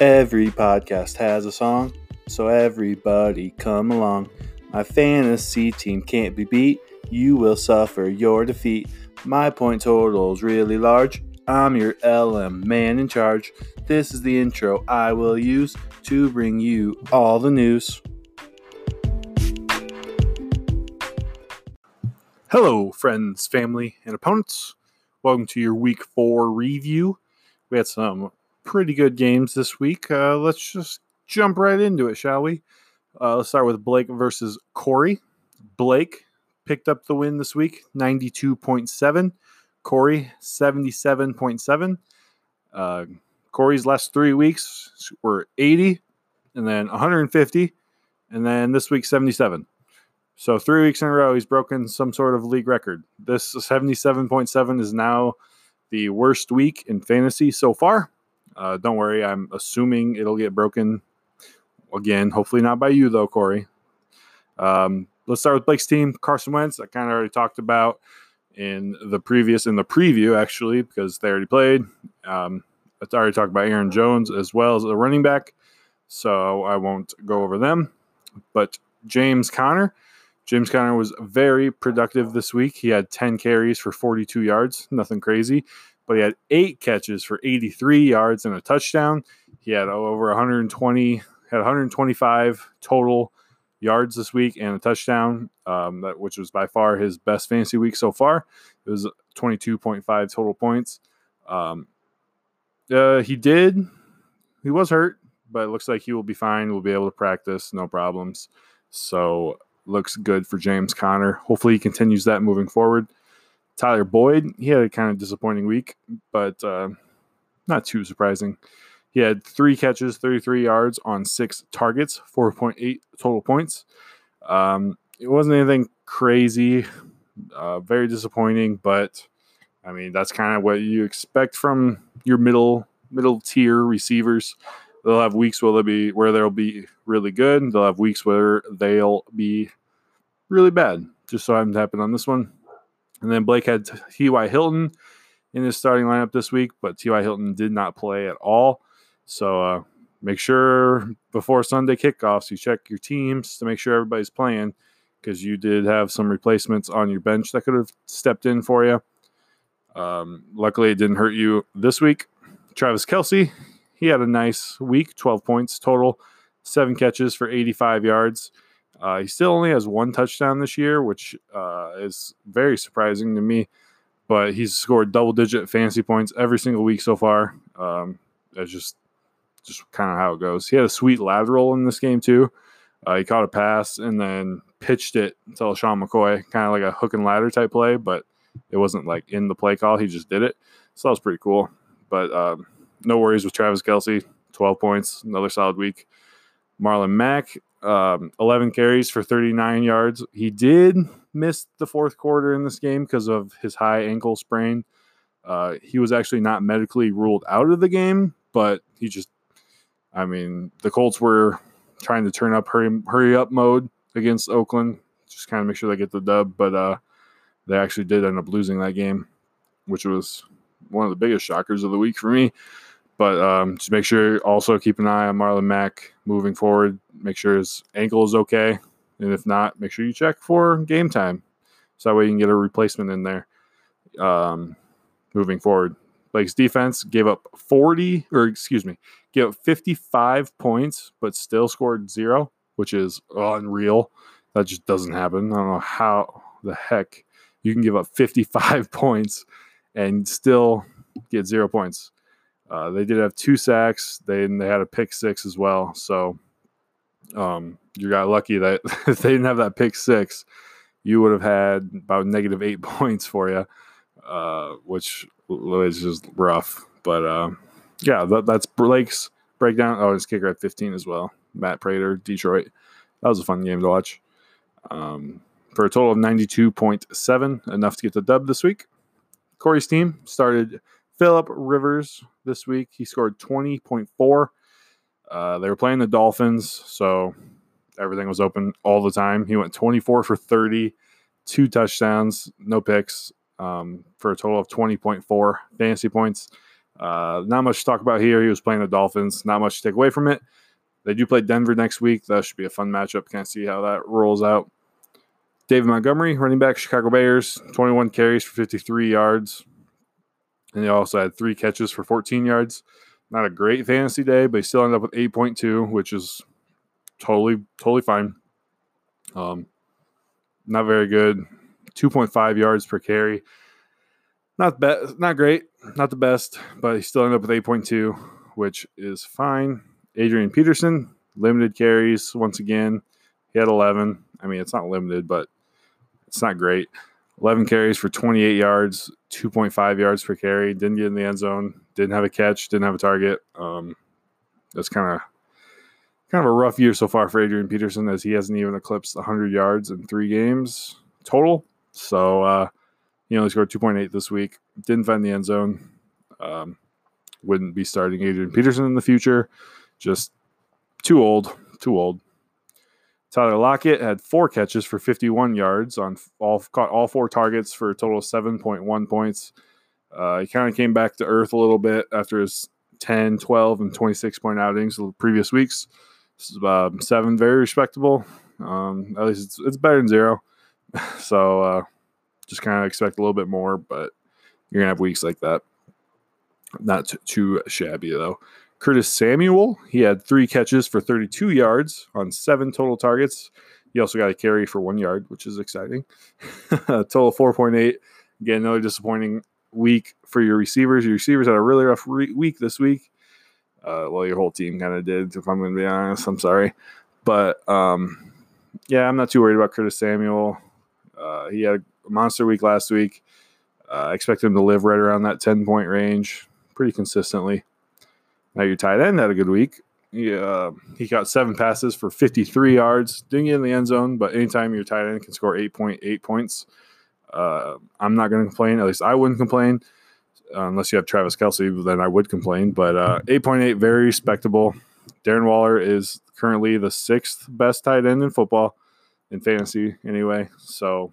Every podcast has a song, so everybody come along. My fantasy team can't be beat. You will suffer your defeat. My point total's really large. I'm your LM man in charge. This is the intro I will use to bring you all the news. Hello, friends, family, and opponents. Welcome to your week four review. We had some pretty good games this week. Uh, let's just jump right into it, shall we? Uh, let's start with Blake versus Corey. Blake picked up the win this week, 92.7. Corey, 77.7. Uh, Corey's last three weeks were 80, and then 150, and then this week 77. So three weeks in a row, he's broken some sort of league record. This 77.7 is now the worst week in fantasy so far. Uh, don't worry, I'm assuming it'll get broken again. Hopefully not by you though, Corey. Um, let's start with Blake's team. Carson Wentz. I kind of already talked about in the previous in the preview actually because they already played. Um, I already talked about Aaron Jones as well as a running back, so I won't go over them. But James Conner. James Conner was very productive this week. He had 10 carries for 42 yards, nothing crazy but he had eight catches for 83 yards and a touchdown. He had over 120, had 125 total yards this week and a touchdown, um, that, which was by far his best fantasy week so far. It was 22.5 total points. Um, uh, he did, he was hurt, but it looks like he will be fine. We'll be able to practice, no problems. So looks good for James Conner. Hopefully, he continues that moving forward. Tyler Boyd, he had a kind of disappointing week, but uh, not too surprising. He had three catches, 33 yards on six targets, 4.8 total points. Um, it wasn't anything crazy, uh, very disappointing, but I mean that's kind of what you expect from your middle middle tier receivers. They'll have weeks where they'll be where they'll be really good. They'll have weeks where they'll be really bad. Just so I'm happen on this one. And then Blake had T.Y. Hilton in his starting lineup this week, but T.Y. Hilton did not play at all. So uh, make sure before Sunday kickoffs you check your teams to make sure everybody's playing because you did have some replacements on your bench that could have stepped in for you. Um, luckily, it didn't hurt you this week. Travis Kelce, he had a nice week 12 points total, seven catches for 85 yards. Uh, he still only has one touchdown this year, which uh, is very surprising to me. But he's scored double-digit fantasy points every single week so far. Um, that's just just kind of how it goes. He had a sweet lateral in this game too. Uh, he caught a pass and then pitched it to Sean McCoy, kind of like a hook and ladder type play, but it wasn't like in the play call. He just did it. So that was pretty cool. But um, no worries with Travis Kelce. 12 points, another solid week. Marlon Mack, um, 11 carries for 39 yards. He did miss the fourth quarter in this game because of his high ankle sprain. Uh, he was actually not medically ruled out of the game, but he just, I mean, the Colts were trying to turn up hurry, hurry up mode against Oakland, just kind of make sure they get the dub, but uh, they actually did end up losing that game, which was one of the biggest shockers of the week for me. But um, just make sure also keep an eye on Marlon Mack moving forward. Make sure his ankle is okay. And if not, make sure you check for game time. So that way you can get a replacement in there um, moving forward. Blake's defense gave up 40, or excuse me, gave up 55 points, but still scored zero, which is unreal. That just doesn't happen. I don't know how the heck you can give up 55 points and still get zero points. Uh, they did have two sacks. They they had a pick six as well. So um, you got lucky that if they didn't have that pick six, you would have had about negative eight points for you, uh, which is just rough. But uh, yeah, that, that's Blake's breakdown. Oh, his kicker at 15 as well. Matt Prater, Detroit. That was a fun game to watch. Um, for a total of 92.7, enough to get the dub this week. Corey's team started Philip Rivers this week. He scored 20.4. Uh, they were playing the Dolphins, so everything was open all the time. He went 24 for 30, two touchdowns, no picks, um, for a total of 20.4 fantasy points. Uh, not much to talk about here. He was playing the Dolphins. Not much to take away from it. They do play Denver next week. That should be a fun matchup. Can't see how that rolls out. David Montgomery, running back, Chicago Bears, 21 carries for 53 yards. And he also had three catches for 14 yards. Not a great fantasy day, but he still ended up with 8.2, which is totally, totally fine. Um, not very good. 2.5 yards per carry. Not be- not great, not the best, but he still ended up with 8.2, which is fine. Adrian Peterson, limited carries once again. He had 11. I mean, it's not limited, but it's not great. 11 carries for 28 yards, 2.5 yards per carry. Didn't get in the end zone. Didn't have a catch. Didn't have a target. Um, that's kind of kind of a rough year so far for Adrian Peterson, as he hasn't even eclipsed 100 yards in three games total. So uh, he only scored 2.8 this week. Didn't find the end zone. Um, wouldn't be starting Adrian Peterson in the future. Just too old. Too old. Tyler Lockett had four catches for 51 yards on all caught all four targets for a total of 7.1 points. Uh, he kind of came back to earth a little bit after his 10, 12, and 26 point outings the previous weeks. Uh, seven, very respectable. Um, at least it's, it's better than zero. so uh, just kind of expect a little bit more, but you're gonna have weeks like that. Not too shabby though. Curtis Samuel, he had three catches for 32 yards on seven total targets. He also got a carry for one yard, which is exciting. total 4.8. Again, another disappointing week for your receivers. Your receivers had a really rough re- week this week. Uh, well, your whole team kind of did, if I'm going to be honest. I'm sorry. But um, yeah, I'm not too worried about Curtis Samuel. Uh, he had a monster week last week. Uh, I expect him to live right around that 10 point range pretty consistently. Now your tight end had a good week. He, uh, he got seven passes for 53 yards. Didn't get in the end zone, but anytime your tight end can score 8.8 points, uh, I'm not going to complain. At least I wouldn't complain. Uh, unless you have Travis Kelce, then I would complain. But uh, 8.8, very respectable. Darren Waller is currently the sixth best tight end in football, in fantasy anyway. So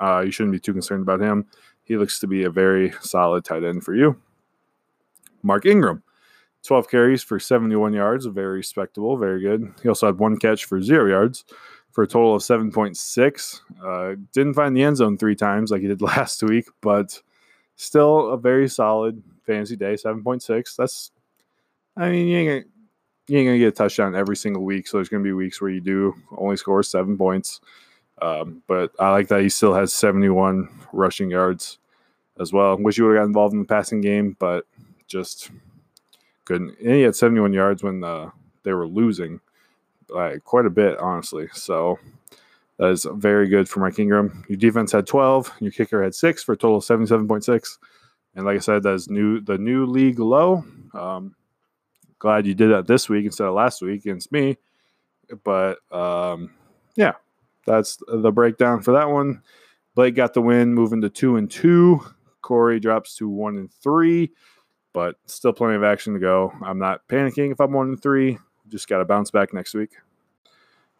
uh, you shouldn't be too concerned about him. He looks to be a very solid tight end for you. Mark Ingram, 12 carries for 71 yards, very respectable, very good. He also had one catch for zero yards for a total of 7.6. Uh, didn't find the end zone three times like he did last week, but still a very solid fantasy day. 7.6. That's, I mean, you ain't gonna, you ain't gonna get a touchdown every single week, so there's gonna be weeks where you do only score seven points. Um, but I like that he still has 71 rushing yards as well. Wish he would have got involved in the passing game, but just couldn't. And he had 71 yards when uh, they were losing like quite a bit, honestly. So that is very good for Mike Ingram. Your defense had 12. Your kicker had six for a total of 77.6. And like I said, that is new the new league low. Um, glad you did that this week instead of last week against me. But um, yeah, that's the breakdown for that one. Blake got the win, moving to two and two. Corey drops to one and three, but still plenty of action to go. I'm not panicking if I'm one and three. Just got to bounce back next week.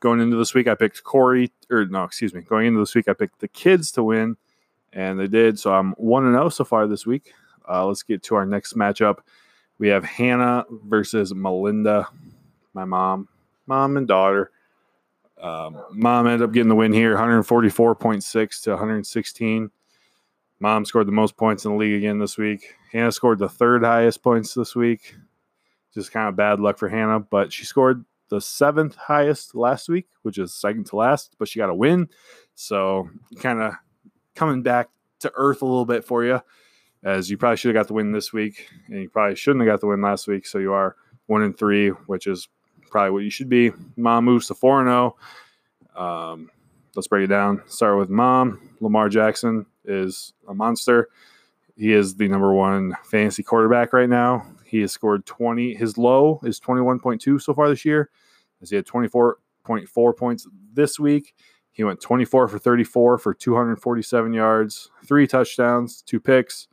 Going into this week, I picked Corey, or no, excuse me. Going into this week, I picked the kids to win, and they did. So I'm one and zero so far this week. Uh, let's get to our next matchup. We have Hannah versus Melinda, my mom, mom and daughter. Um, mom ended up getting the win here, 144.6 to 116. Mom scored the most points in the league again this week. Hannah scored the third highest points this week. Just kind of bad luck for Hannah, but she scored the seventh highest last week, which is second to last, but she got a win. So kind of coming back to earth a little bit for you, as you probably should have got the win this week, and you probably shouldn't have got the win last week. So you are one and three, which is probably what you should be. Mom moves to 4 0. Um, let's break it down. Start with mom. Lamar Jackson is a monster. He is the number one fantasy quarterback right now. He has scored 20. His low is 21.2 so far this year, as he had 24.4 points this week. He went 24 for 34 for 247 yards, three touchdowns, two picks.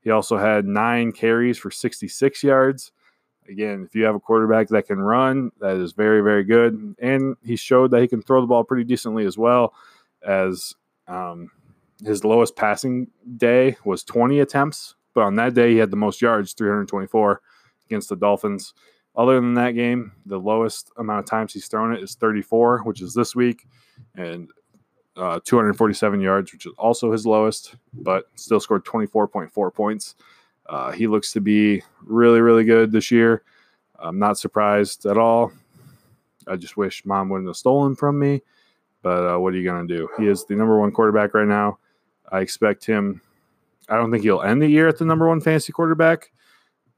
He also had nine carries for 66 yards. Again, if you have a quarterback that can run, that is very, very good. And he showed that he can throw the ball pretty decently as well, as um, his lowest passing day was 20 attempts but on that day he had the most yards, 324 against the Dolphins. Other than that game, the lowest amount of times he's thrown it is 34, which is this week, and uh, 247 yards, which is also his lowest, but still scored 24.4 points. Uh, he looks to be really, really good this year. I'm not surprised at all. I just wish mom wouldn't have stolen from me, but uh, what are you going to do? He is the number one quarterback right now. I expect him. I don't think he'll end the year at the number one fantasy quarterback,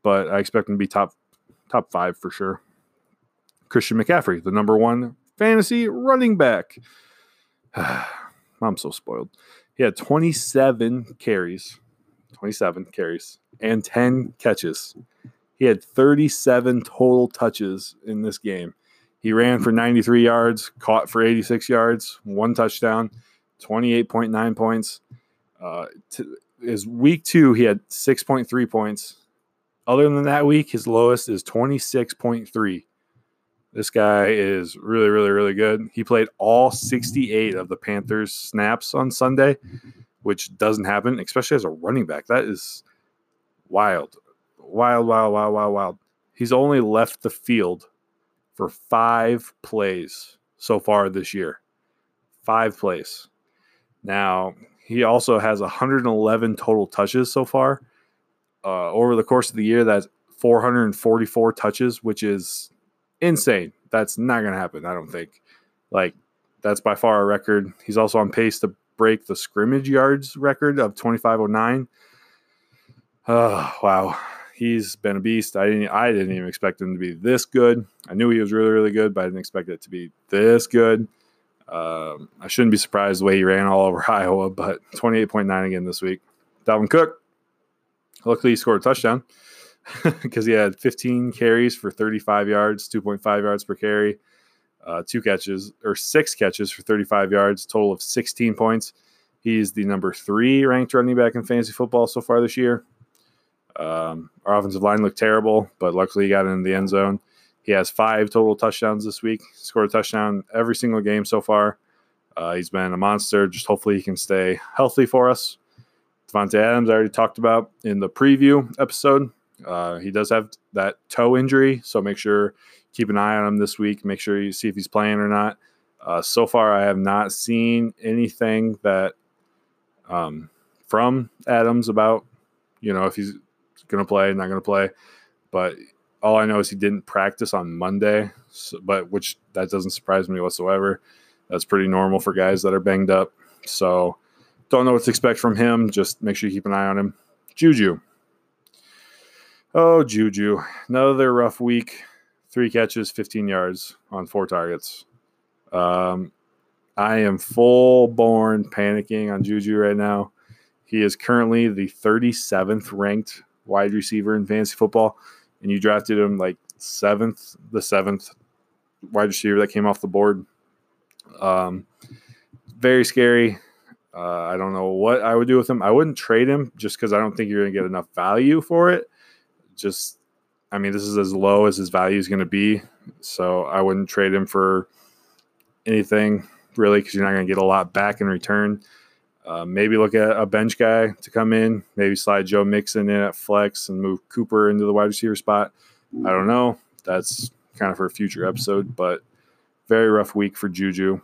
but I expect him to be top top five for sure. Christian McCaffrey, the number one fantasy running back. I'm so spoiled. He had 27 carries, 27 carries, and 10 catches. He had 37 total touches in this game. He ran for 93 yards, caught for 86 yards, one touchdown, 28.9 points. Uh, to, week two, he had 6.3 points. Other than that week, his lowest is 26.3. This guy is really, really, really good. He played all 68 of the Panthers' snaps on Sunday, which doesn't happen, especially as a running back. That is wild. Wild, wild, wild, wild, wild. He's only left the field for five plays so far this year. Five plays. Now, he also has 111 total touches so far uh, over the course of the year. That's 444 touches, which is insane. That's not going to happen, I don't think. Like, that's by far a record. He's also on pace to break the scrimmage yards record of 2509. Oh, wow. He's been a beast. I didn't I didn't even expect him to be this good. I knew he was really, really good, but I didn't expect it to be this good. Um, I shouldn't be surprised the way he ran all over Iowa, but 28.9 again this week. Dalvin Cook, luckily he scored a touchdown because he had 15 carries for 35 yards, 2.5 yards per carry, uh, two catches or six catches for 35 yards, total of 16 points. He's the number three ranked running back in fantasy football so far this year. Um, our offensive line looked terrible, but luckily he got in the end zone. He has five total touchdowns this week. Scored a touchdown every single game so far. Uh, he's been a monster. Just hopefully he can stay healthy for us. Davante Adams, I already talked about in the preview episode. Uh, he does have that toe injury, so make sure keep an eye on him this week. Make sure you see if he's playing or not. Uh, so far, I have not seen anything that um, from Adams about you know if he's going to play, not going to play. But all I know is he didn't practice on Monday, so, but which that doesn't surprise me whatsoever. That's pretty normal for guys that are banged up. So don't know what to expect from him. Just make sure you keep an eye on him. Juju. Oh, Juju. Another rough week. Three catches, 15 yards on four targets. Um, I am full born panicking on Juju right now. He is currently the 37th ranked wide receiver in fantasy football, and you drafted him like seventh, the seventh wide receiver that came off the board. Um, very scary. Uh, I don't know what I would do with him. I wouldn't trade him just because I don't think you're going to get enough value for it. Just, I mean, this is as low as his value is going to be. So I wouldn't trade him for anything really because you're not going to get a lot back in return. Uh, maybe look at a bench guy to come in. Maybe slide Joe Mixon in at flex and move Cooper into the wide receiver spot. I don't know. That's kind of for a future episode, but very rough week for Juju.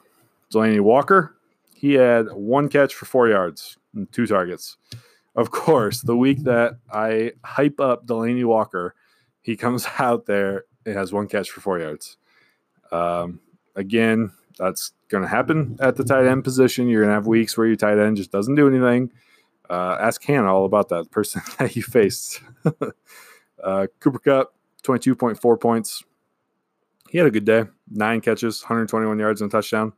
Delanie Walker, he had one catch for four yards and two targets. Of course, the week that I hype up Delanie Walker, he comes out there and has one catch for four yards. Um, again, that's going to happen at the tight end position. You're going to have weeks where your tight end just doesn't do anything. Uh, ask Hannah all about that person that you faced. uh, Cooper Kupp, 22.4 points. He had a good day. Nine catches, 121 yards and a touchdown.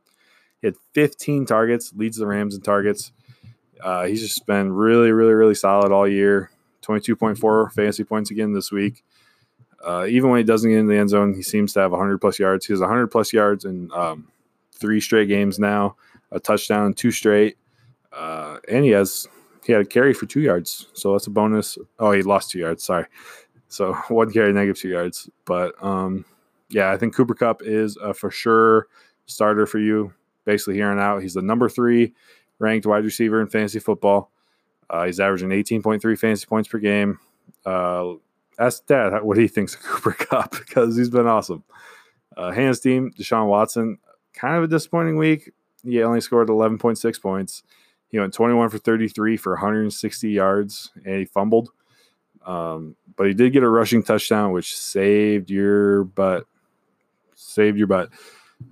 He had 15 targets, leads the Rams in targets. Uh, he's just been really, really, really solid all year. 22.4 fantasy points again this week. Uh, even when he doesn't get in the end zone, he seems to have 100 plus yards. He has 100 plus yards and um, three straight games now, a touchdown, two straight, uh, and he has he had a carry for two yards, so that's a bonus. Oh, he lost two yards. Sorry, so one carry, negative two yards. But um, yeah, I think Cooper Kupp is a for sure starter for you. Basically, here and out, he's the number three ranked wide receiver in fantasy football. Uh, he's averaging 18.3 fantasy points per game. Uh, ask Dad what he thinks of Cooper Kupp because he's been awesome. Uh, Hands team, Deshaun Watson, kind of a disappointing week. He only scored 11.6 points. He went 21 for 33 for 160 yards and he fumbled. Um, but he did get a rushing touchdown, which saved your butt. Saved your butt.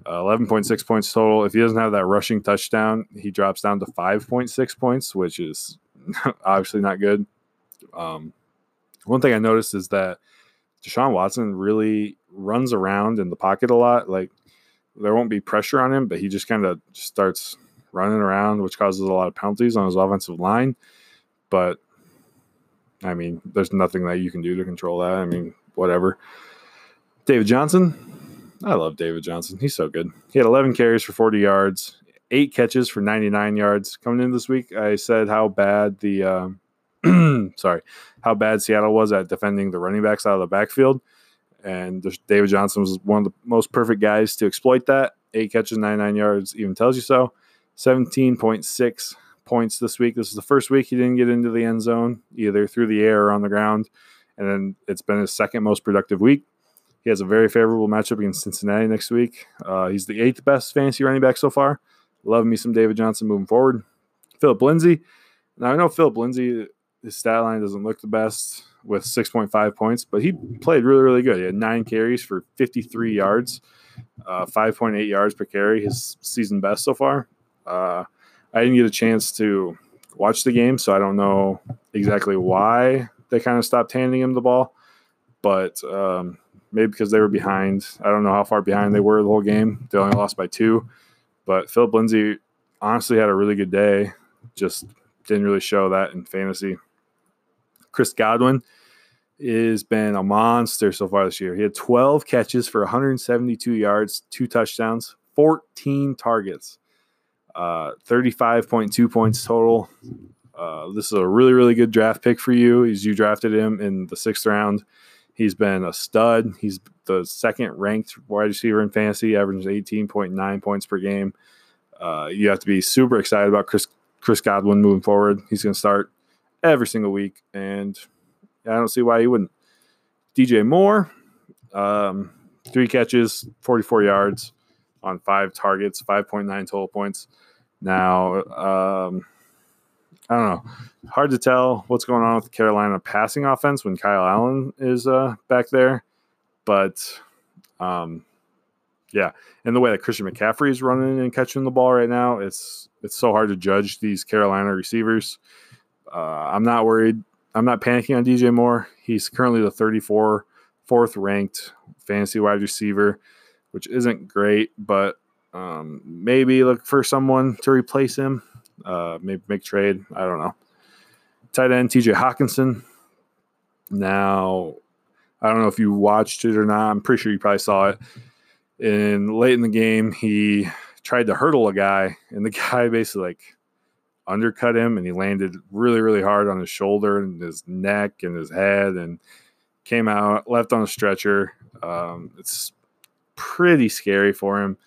Uh, 11.6 points total. If he doesn't have that rushing touchdown, he drops down to 5.6 points, which is obviously not good. Um, one thing I noticed is that Deshaun Watson really runs around in the pocket a lot. Like there won't be pressure on him, but he just kind of starts running around, which causes a lot of penalties on his offensive line. But I mean, there's nothing that you can do to control that. I mean, whatever. David Johnson, I love David Johnson. He's so good. He had 11 carries for 40 yards, eight catches for 99 yards. Coming in this week, I said how bad the uh, sorry, how bad Seattle was at defending the running backs out of the backfield, and David Johnson was one of the most perfect guys to exploit that. Eight catches, 99 yards, even tells you so. 17.6 points this week. This is the first week he didn't get into the end zone, either through the air or on the ground. And then it's been his second most productive week. He has a very favorable matchup against Cincinnati next week. Uh, he's the eighth best fantasy running back so far. Love me some David Johnson moving forward. Phillip Lindsay. Now, I know Phillip Lindsay, his stat line doesn't look the best with 6.5 points, but he played really, really good. He had nine carries for 53 yards, uh, 5.8 yards per carry, his season best so far. Uh, I didn't get a chance to watch the game, so I don't know exactly why they kind of stopped handing him the ball. But um, maybe because they were behind. I don't know how far behind they were the whole game. They only lost by two. But Phillip Lindsay honestly had a really good day. Just didn't really show that in fantasy. Chris Godwin has been a monster so far this year. He had 12 catches for 172 yards, two touchdowns, 14 targets uh, 35.2 points total. Uh, this is a really, really good draft pick for you. As you drafted him in the sixth round. He's been a stud. He's the second ranked wide receiver in fantasy, averages 18.9 points per game. Uh, you have to be super excited about Chris Chris Godwin moving forward. He's going to start every single week, and I don't see why he wouldn't. DJ Moore, um, three catches, 44 yards on five targets, 5.9 total points. Now, um, I don't know. Hard to tell what's going on with the Carolina passing offense when Kyle Allen is uh, back there, but um, yeah, and the way that Christian McCaffrey is running and catching the ball right now, it's it's so hard to judge these Carolina receivers. Uh, I'm not worried. I'm not panicking on DJ Moore. He's currently the 34 fourth ranked fantasy wide receiver, which isn't great, but um, maybe look for someone to replace him. Uh, maybe make trade. I don't know. Tight end TJ Hockenson. Now, I don't know if you watched it or not. I'm pretty sure you probably saw it. And late in the game, he tried to hurdle a guy, and the guy basically like undercut him, and he landed really, really hard on his shoulder and his neck and his head, and came out left on a stretcher. Um, it's pretty scary for him.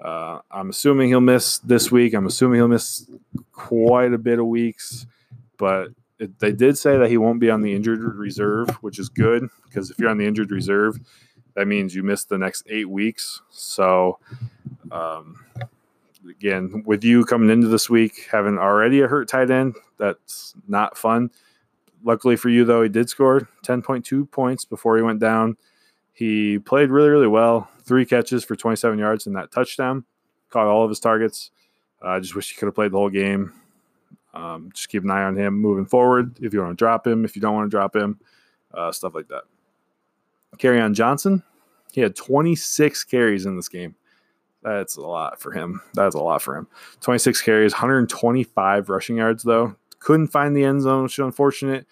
Uh, I'm assuming he'll miss this week. I'm assuming he'll miss quite a bit of weeks, but it, they did say that he won't be on the injured reserve, which is good because if you're on the injured reserve, that means you miss the next eight weeks. So, um, again, with you coming into this week having already a hurt tight end, that's not fun. Luckily for you, though, he did score 10.2 points before he went down. He played really, really well. Three catches for 27 yards and that touchdown. Caught all of his targets. I uh, just wish he could have played the whole game. Um, just keep an eye on him moving forward. If you want to drop him, if you don't want to drop him, uh, stuff like that. Kerryon Johnson, he had 26 carries in this game. That's a lot for him. That's a lot for him. 26 carries, 125 rushing yards, though. Couldn't find the end zone, which is unfortunate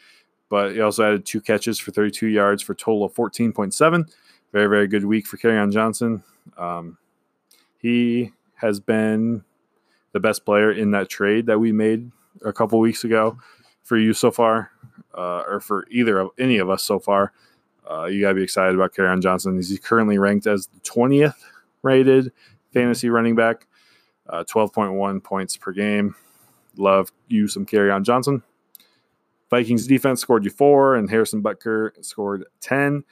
but he also added two catches for 32 yards for a total of 14.7. Very, very good week for Kerryon Johnson. Um, he has been the best player in that trade that we made a couple weeks ago for you so far, uh, or for either of any of us so far. Uh, you got to be excited about Kerryon Johnson. He's currently ranked as the 20th rated fantasy running back, uh, 12.1 points per game. Love you some Kerryon Johnson. Vikings defense scored you four, and Harrison Butker scored 10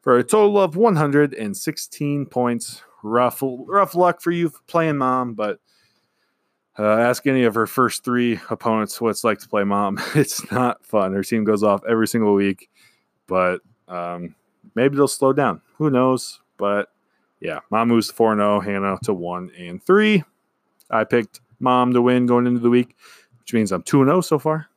for a total of 116 points. Rough, rough luck for you playing mom, but uh, ask any of her first three opponents what it's like to play mom. It's not fun. Her team goes off every single week, but um, maybe they'll slow down. Who knows? But yeah, mom to 4 0, Hannah to 1 and 3. I picked mom to win going into the week, which means I'm 2 0 so far.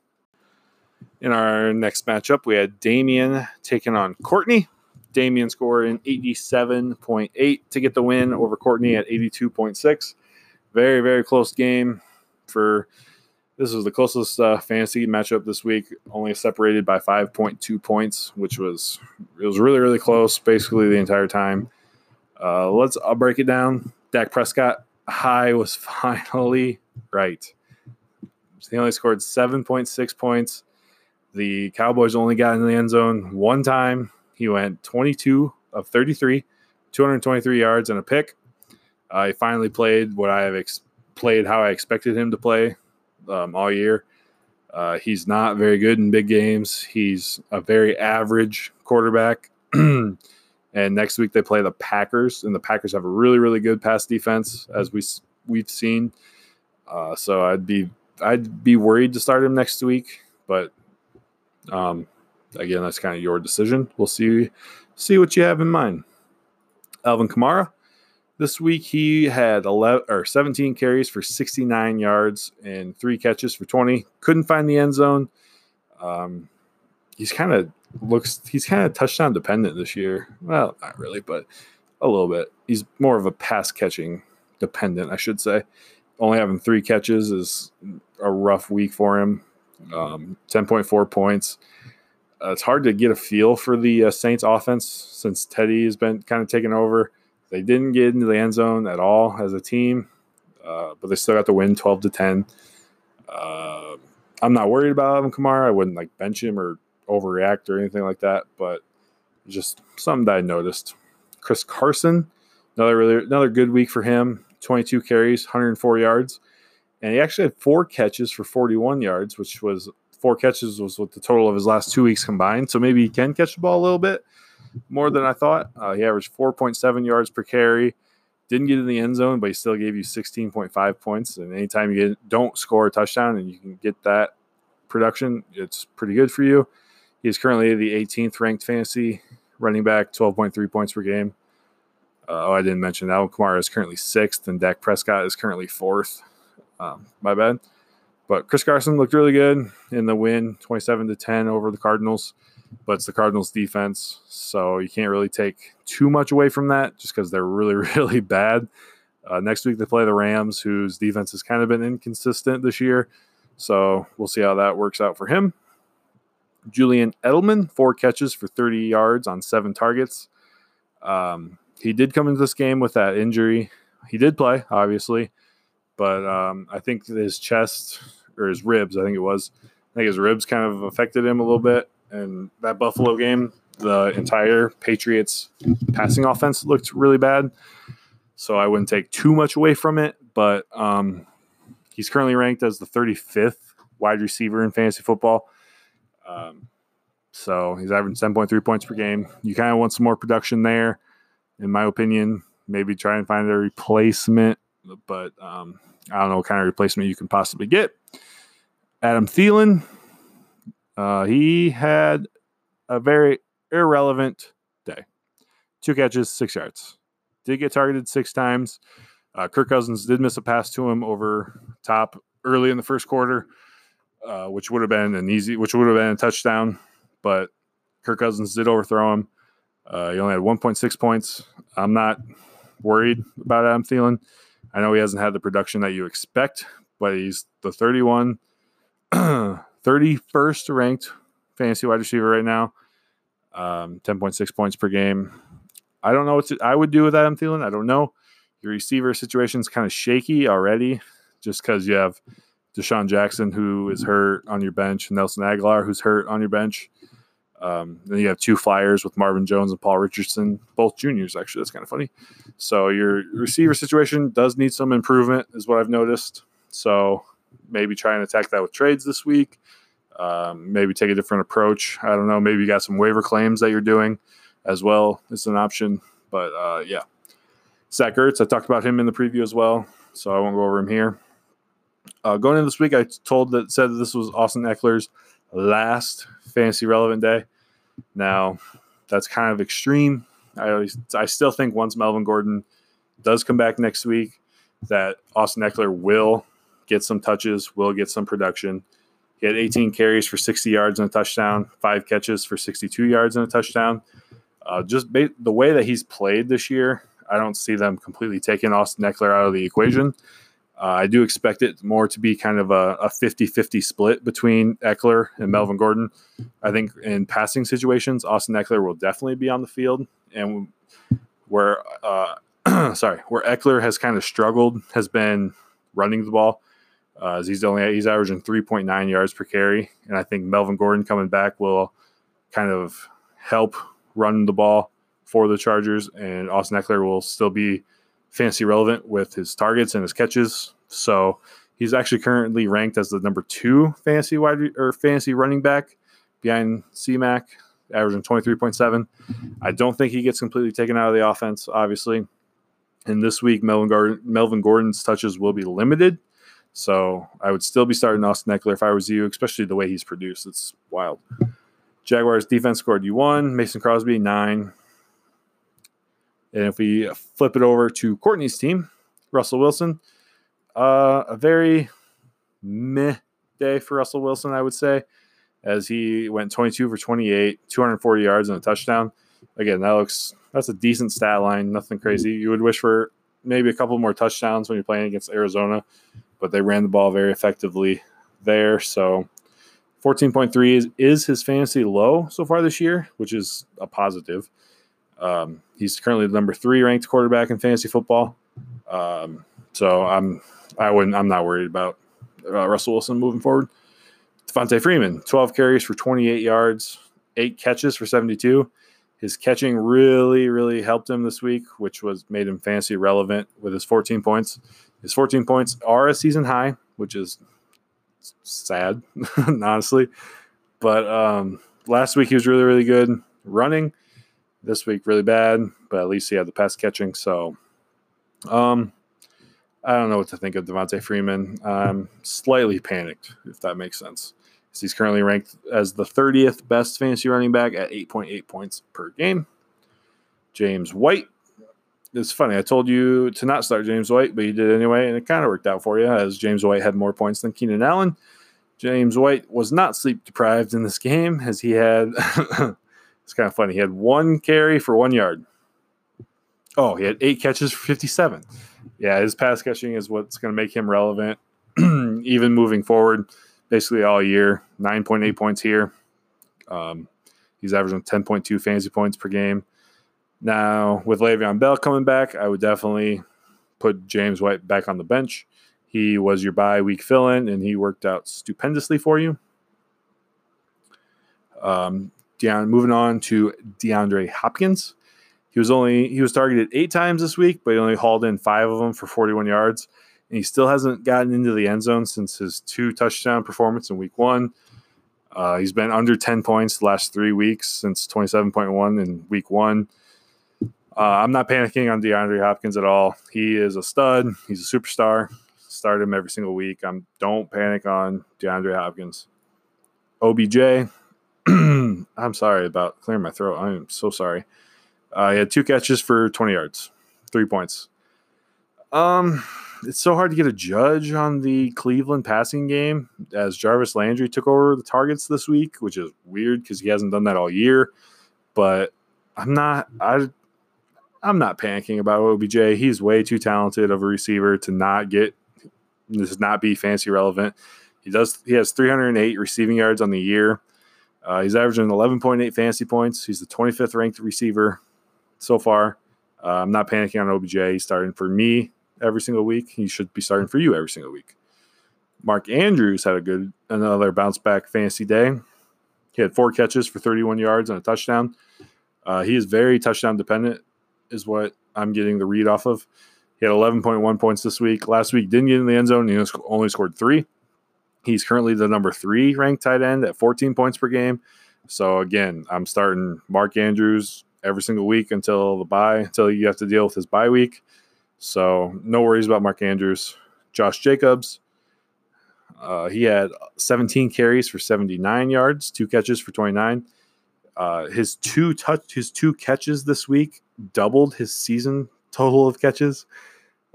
In our next matchup, we had Damien taking on Courtney. Damien scoring 87.8 to get the win over Courtney at 82.6. Very, very close game for this was the closest uh, fantasy matchup this week, only separated by 5.2 points, which was it was really, really close basically the entire time. Uh, let's I'll break it down. Dak Prescott high was finally right. He only scored 7.6 points. The Cowboys only got in the end zone one time. He went 22 of 33, 223 yards and a pick. Uh, he finally played what I have ex- played how I expected him to play um, all year. Uh, he's not very good in big games. He's a very average quarterback. and next week they play the Packers, and the Packers have a really, really good pass defense, as we we've seen. Uh, so I'd be I'd be worried to start him next week, but um, again, that's kind of your decision. We'll see see what you have in mind. Alvin Kamara, this week he had 11 or 17 carries for 69 yards and three catches for 20. Couldn't find the end zone. Um, he's kind of looks he's kind of touchdown dependent this year. Well, not really, but a little bit. He's more of a pass catching dependent, I should say. Only having three catches is a rough week for him. Um, 10.4 points. Uh, it's hard to get a feel for the uh, Saints offense since Teddy has been kind of taken over. They didn't get into the end zone at all as a team, uh, but they still got the win 12 to 10. Uh, I'm not worried about Alvin Kamara. I wouldn't like bench him or overreact or anything like that, but just something that I noticed. Chris Carson, another really another good week for him. 22 carries, 104 yards, and he actually had four catches for 41 yards, which was four catches was what the total of his last two weeks combined. So maybe he can catch the ball a little bit more than I thought. Uh, he averaged 4.7 yards per carry. Didn't get in the end zone, but he still gave you 16.5 points. And anytime you get, don't score a touchdown and you can get that production, it's pretty good for you. He's currently the 18th ranked fantasy running back, 12.3 points per game. Uh, oh, I didn't mention Alvin Kamara is currently sixth, and Dak Prescott is currently fourth. Um, my bad. But Chris Carson looked really good in the win, 27 to 10 over the Cardinals. But it's the Cardinals defense, so you can't really take too much away from that just because they're really, really bad. Uh, next week they play the Rams, whose defense has kind of been inconsistent this year. So we'll see how that works out for him. Julian Edelman, four catches for 30 yards on seven targets. Um, he did come into this game with that injury. He did play, obviously but um, I think his chest or his ribs, I think it was, I think his ribs kind of affected him a little bit. And that Buffalo game, the entire Patriots passing offense looked really bad. So I wouldn't take too much away from it, but um, he's currently ranked as the 35th wide receiver in fantasy football. Um, so he's averaging 7.3 points per game. You kind of want some more production there, in my opinion. Maybe try and find a replacement but um, I don't know what kind of replacement you can possibly get. Adam Thielen, uh, he had a very irrelevant day. Two catches, six yards. Did get targeted six times. Uh, Kirk Cousins did miss a pass to him over top early in the first quarter, uh, which would have been an easy, which would have been a touchdown. But Kirk Cousins did overthrow him. Uh, he only had 1.6 points. I'm not worried about Adam Thielen. I know he hasn't had the production that you expect, but he's the 31, 31st ranked fantasy wide receiver right now. Um, 10.6 points per game. I don't know what to, I would do with Adam Thielen. I don't know. Your receiver situation is kind of shaky already just because you have DeSean Jackson, who is hurt on your bench, Nelson Agholor, who's hurt on your bench. Um, then you have two flyers with Marvin Jones and Paul Richardson, both juniors. Actually, that's kind of funny. So your receiver situation does need some improvement, is what I've noticed. So maybe try and attack that with trades this week. Um, maybe take a different approach. I don't know. Maybe you got some waiver claims that you're doing as well. It's an option. But uh, yeah. Zach Ertz, I talked about him in the preview as well, so I won't go over him here. Uh, going into this week, I told that said that this was Austin Ekeler's last fantasy relevant day. Now, that's kind of extreme. I always, I still think once Melvin Gordon does come back next week, that Austin Ekeler will get some touches, will get some production. He had 18 carries for 60 yards and a touchdown, five catches for 62 yards and a touchdown. Uh, just ba- the way that he's played this year, I don't see them completely taking Austin Ekeler out of the equation. Uh, I do expect it more to be kind of a 50 50 split between Ekeler and Melvin Gordon. I think in passing situations, Austin Ekeler will definitely be on the field. And where, uh, sorry, where Ekeler has kind of struggled has been running the ball. Uh, he's only he's averaging 3.9 yards per carry, and I think Melvin Gordon coming back will kind of help run the ball for the Chargers, and Austin Ekeler will still be fantasy relevant with his targets and his catches. So he's actually currently ranked as the number two fantasy wide or fantasy running back behind CMAC, averaging 23.7. I don't think he gets completely taken out of the offense, obviously. And this week, Melvin, Melvin Gordon's touches will be limited. So I would still be starting Austin Ekeler if I was you, especially the way he's produced. It's wild. Jaguars defense scored you one, Mason Crosby nine, and if we flip it over to Courtney's team, Russell Wilson, uh, a very meh day for Russell Wilson, I would say, as he went 22 for 28, 240 yards and a touchdown. Again, that looks that's a decent stat line, nothing crazy. You would wish for maybe a couple more touchdowns when you're playing against Arizona, but they ran the ball very effectively there. So 14.3 is, is his fantasy low so far this year, which is a positive. Um, he's currently the number three ranked quarterback in fantasy football. Um, so I'm I wouldn't I'm not worried about uh, Russell Wilson moving forward. Devonta Freeman, 12 carries for 28 yards, eight catches for 72. His catching really, really helped him this week, which was made him fantasy relevant with his 14 points. His 14 points are a season high, which is sad, honestly. But um, last week he was really, really good running this week really bad, but at least he had the pass catching. So, um, I don't know what to think of Devonta Freeman. I'm slightly panicked, if that makes sense. He's currently ranked as the 30th best fantasy running back at 8.8 points per game. James White. It's funny. I told you to not start James White, but you did anyway, and it kind of worked out for you as James White had more points than Keenan Allen. James White was not sleep deprived in this game as he had It's kind of funny. He had one carry for one yard. Oh, he had eight catches for 57. Yeah, his pass catching is what's going to make him relevant, even moving forward, basically all year. 9.8 points here. Um, he's averaging 10.2 fantasy points per game. Now, with Le'Veon Bell coming back, I would definitely put James White back on the bench. He was your bye week fill in, and he worked out stupendously for you. Um, Moving on to DeAndre Hopkins. He was only he was targeted eight times this week, but he only hauled in five of them for 41 yards. And he still hasn't gotten into the end zone since his two touchdown performance in week one. Uh, he's been under 10 points the last three weeks since 27.1 in week one. Uh, I'm not panicking on DeAndre Hopkins at all. He is a stud. He's a superstar. Start him every single week. I'm don't panic on DeAndre Hopkins. OBJ, I'm sorry about clearing my throat. I'm so sorry. Uh, he had two catches for 20 yards, three points. Um, it's so hard to get a judge on the Cleveland passing game as Jarvis Landry took over the targets this week, which is weird because he hasn't done that all year. But I'm not I I'm not panicking about OBJ. He's way too talented of a receiver to not get this is not be fancy relevant. He does he has 308 receiving yards on the year. Uh, he's averaging 11.8 fantasy points. He's the 25th ranked receiver so far. Uh, I'm not panicking on OBJ. He's starting for me every single week. He should be starting for you every single week. Mark Andrews had a good another bounce back fantasy day. He had four catches for 31 yards and a touchdown. Uh, he is very touchdown dependent, is what I'm getting the read off of. He had 11.1 points this week. Last week didn't get in the end zone. He only scored three. He's currently the number three ranked tight end at 14 points per game. So again, I'm starting Mark Andrews every single week until the bye, until you have to deal with his bye week. So no worries about Mark Andrews. Josh Jacobs, uh, he had 17 carries for 79 yards, two catches for 29. Uh, his two touch, his two catches this week doubled his season total of catches.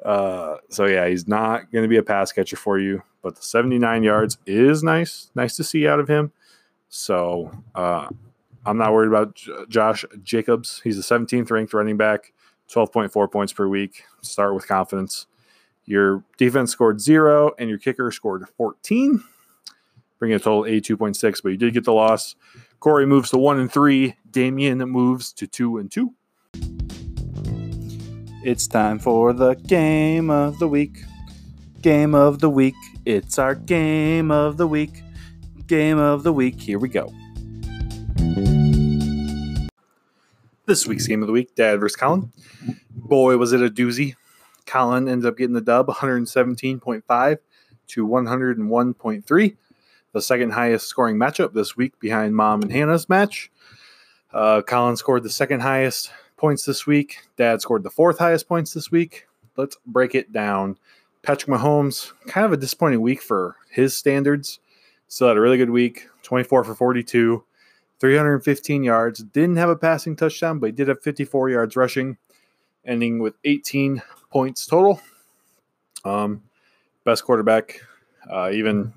Uh, so yeah, he's not going to be a pass catcher for you, but the 79 yards is nice, nice to see out of him. So uh, I'm not worried about J- Josh Jacobs. He's the 17th ranked running back, 12.4 points per week. Start with confidence. Your defense scored zero, and your kicker scored 14, bringing a total 82.6. But you did get the loss. Corey moves to one and three. Damien moves to two and two. It's time for the game of the week. Game of the week. It's our game of the week. Game of the week. Here we go. This week's game of the week, Dad versus Colin. Boy, was it a doozy. Colin ended up getting the dub 117.5 to 101.3. The second highest scoring matchup this week behind Mom and Hannah's match. Uh, Colin scored the second highest points this week. Dad scored the fourth highest points this week. Let's break it down. Patrick Mahomes, kind of a disappointing week for his standards. Still had a really good week 24 for 42, 315 yards. Didn't have a passing touchdown, but he did have 54 yards rushing, ending with 18 points total. Um, best quarterback. Uh, even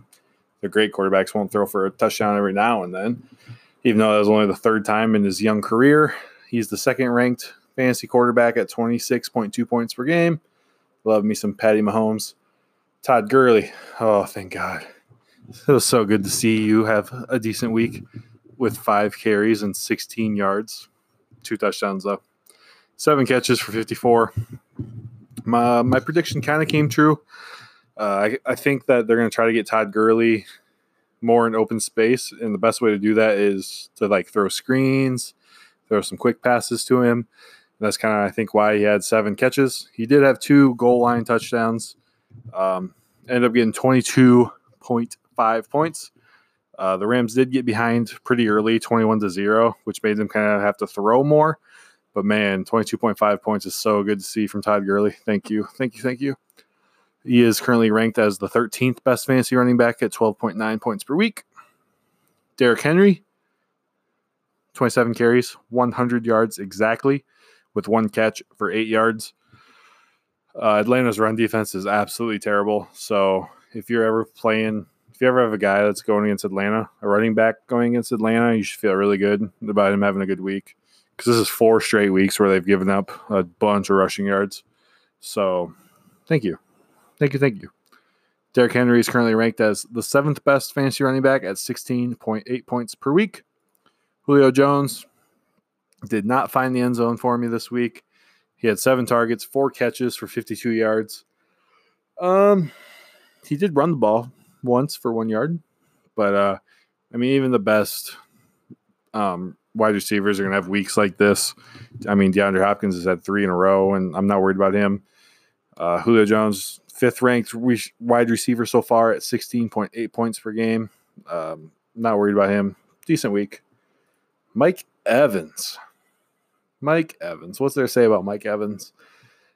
the great quarterbacks won't throw for a touchdown every now and then, even though that was only the third time in his young career. He's the second ranked fantasy quarterback at 26.2 points per game. Love me some Patty Mahomes. Todd Gurley. Oh, thank God. It was so good to see you have a decent week with five carries and 16 yards, two touchdowns though, seven catches for 54. My my prediction kind of came true. Uh, I, I think that they're going to try to get Todd Gurley more in open space, and the best way to do that is to like throw screens, throw some quick passes to him. That's kind of, I think, why he had seven catches. He did have two goal line touchdowns. Um, ended up getting 22.5 points. Uh, the Rams did get behind pretty early, 21 to 0, which made them kind of have to throw more. But man, 22.5 points is so good to see from Todd Gurley. Thank you. Thank you. Thank you. He is currently ranked as the 13th best fantasy running back at 12.9 points per week. Derrick Henry, 27 carries, 100 yards exactly, with one catch for eight yards. Uh, Atlanta's run defense is absolutely terrible. So if you're ever playing, if you ever have a guy that's going against Atlanta, a running back going against Atlanta, you should feel really good about him having a good week because this is four straight weeks where they've given up a bunch of rushing yards. So thank you. Thank you. Thank you. Derrick Henry is currently ranked as the seventh best fantasy running back at 16.8 points per week. Julio Jones did not find the end zone for me this week. He had seven targets, four catches for 52 yards. Um, he did run the ball once for one yard, but uh, I mean, even the best um, wide receivers are going to have weeks like this. I mean, DeAndre Hopkins has had three in a row, and I'm not worried about him. Uh, Julio Jones, fifth ranked re- wide receiver so far at 16.8 points per game. Um, not worried about him. Decent week. Mike Evans. Mike Evans. What's there to say about Mike Evans?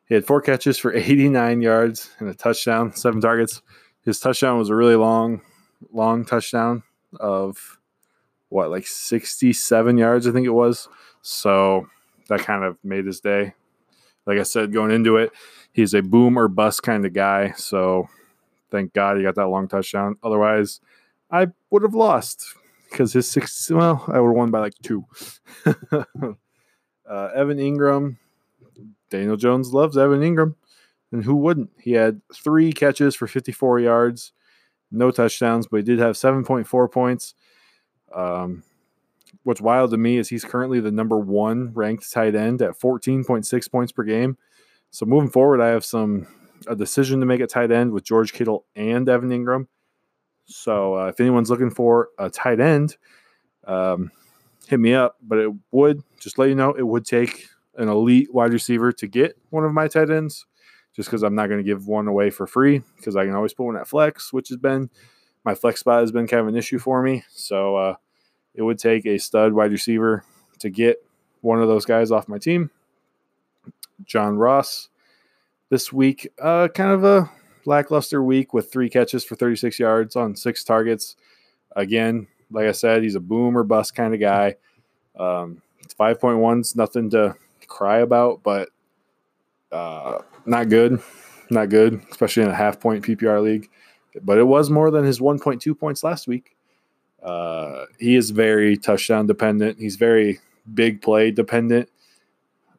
He had four catches for 89 yards and a touchdown, seven targets. His touchdown was a really long, long touchdown of what, like 67 yards, I think it was. So that kind of made his day. Like I said, going into it, he's a boom or bust kind of guy. So thank God he got that long touchdown. Otherwise, I would have lost because his six, well, I would have won by like two. uh, Evan Engram, Daniel Jones loves Evan Engram, And who wouldn't? He had three catches for 54 yards, no touchdowns, but he did have 7.4 points. Um, what's wild to me is he's currently the number one ranked tight end at 14.6 points per game. So moving forward, I have some a decision to make at tight end with George Kittle and Evan Ingram. So uh, if anyone's looking for a tight end, um, hit me up. But it would just let you know it would take an elite wide receiver to get one of my tight ends, just because I'm not going to give one away for free because I can always put one at flex, which has been my flex spot has been kind of an issue for me. So uh, it would take a stud wide receiver to get one of those guys off my team. John Ross this week, uh, kind of a lackluster week with three catches for 36 yards on six targets. Again, like I said, he's a boom or bust kind of guy. Um, 5.1's nothing to cry about, but uh, not good. Not good, especially in a half point PPR league. But it was more than his 1.2 points last week. Uh, he is very touchdown dependent. He's very big play dependent.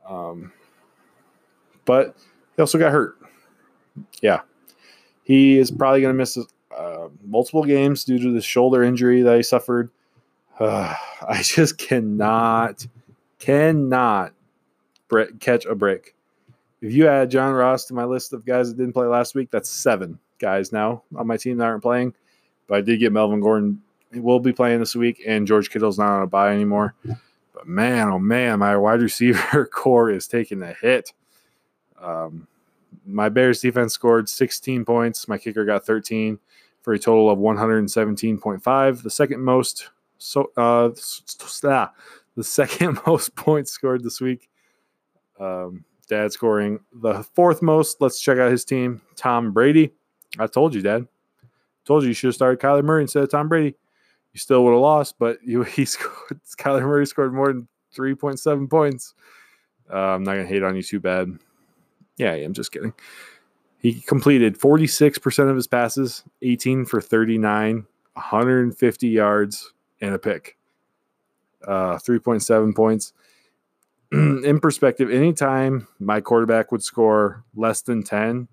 Um, but he also got hurt. Yeah. He is probably going to miss uh, multiple games due to the shoulder injury that he suffered. Uh, I just cannot, cannot catch a break. If you add John Ross to my list of guys that didn't play last week, that's seven guys now on my team that aren't playing. But I did get Melvin Gordon. Will be playing this week, and George Kittle's not on a bye anymore. But man, oh man, my wide receiver corps is taking a hit. Um, my Bears defense scored 16 points. My kicker got 13 for a total of 117.5. The second most so uh the second most points scored this week. Um, dad scoring the fourth most. Let's check out his team. Tom Brady. I told you, Dad. Told you you should have started Kyler Murray instead of Tom Brady. You still would have lost, but you he scored. Kyler Murray scored more than 3.7 points. Uh, I'm not gonna hate on you too bad. Yeah, I'm just kidding. He completed 46% of his passes, 18 for 39, 150 yards, and a pick. Uh, 3.7 points. In perspective, anytime my quarterback would score less than 10,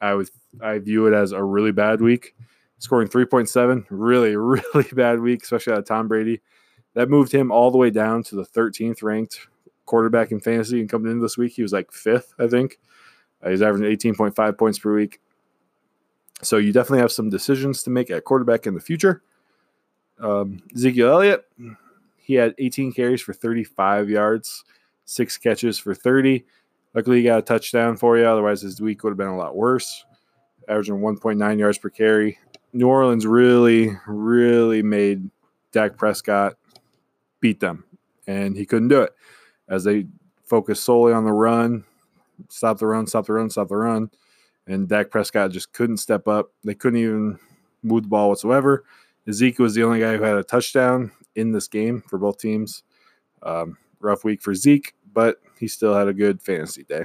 I would I view it as a really bad week. Scoring 3.7, really, really bad week, especially out of Tom Brady. That moved him all the way down to the 13th ranked quarterback in fantasy. And coming into this week, he was like fifth, I think. Uh, he's averaging 18.5 points per week. So you definitely have some decisions to make at quarterback in the future. Um, Ezekiel Elliott, he had 18 carries for 35 yards, six catches for 30. Luckily, he got a touchdown for you. Otherwise, his week would have been a lot worse, averaging 1.9 yards per carry. New Orleans really, really made Dak Prescott beat them, and he couldn't do it as they focused solely on the run stop the run, stop the run, stop the run. And Dak Prescott just couldn't step up. They couldn't even move the ball whatsoever. Ezekiel was the only guy who had a touchdown in this game for both teams. Um, rough week for Zeke, but he still had a good fantasy day.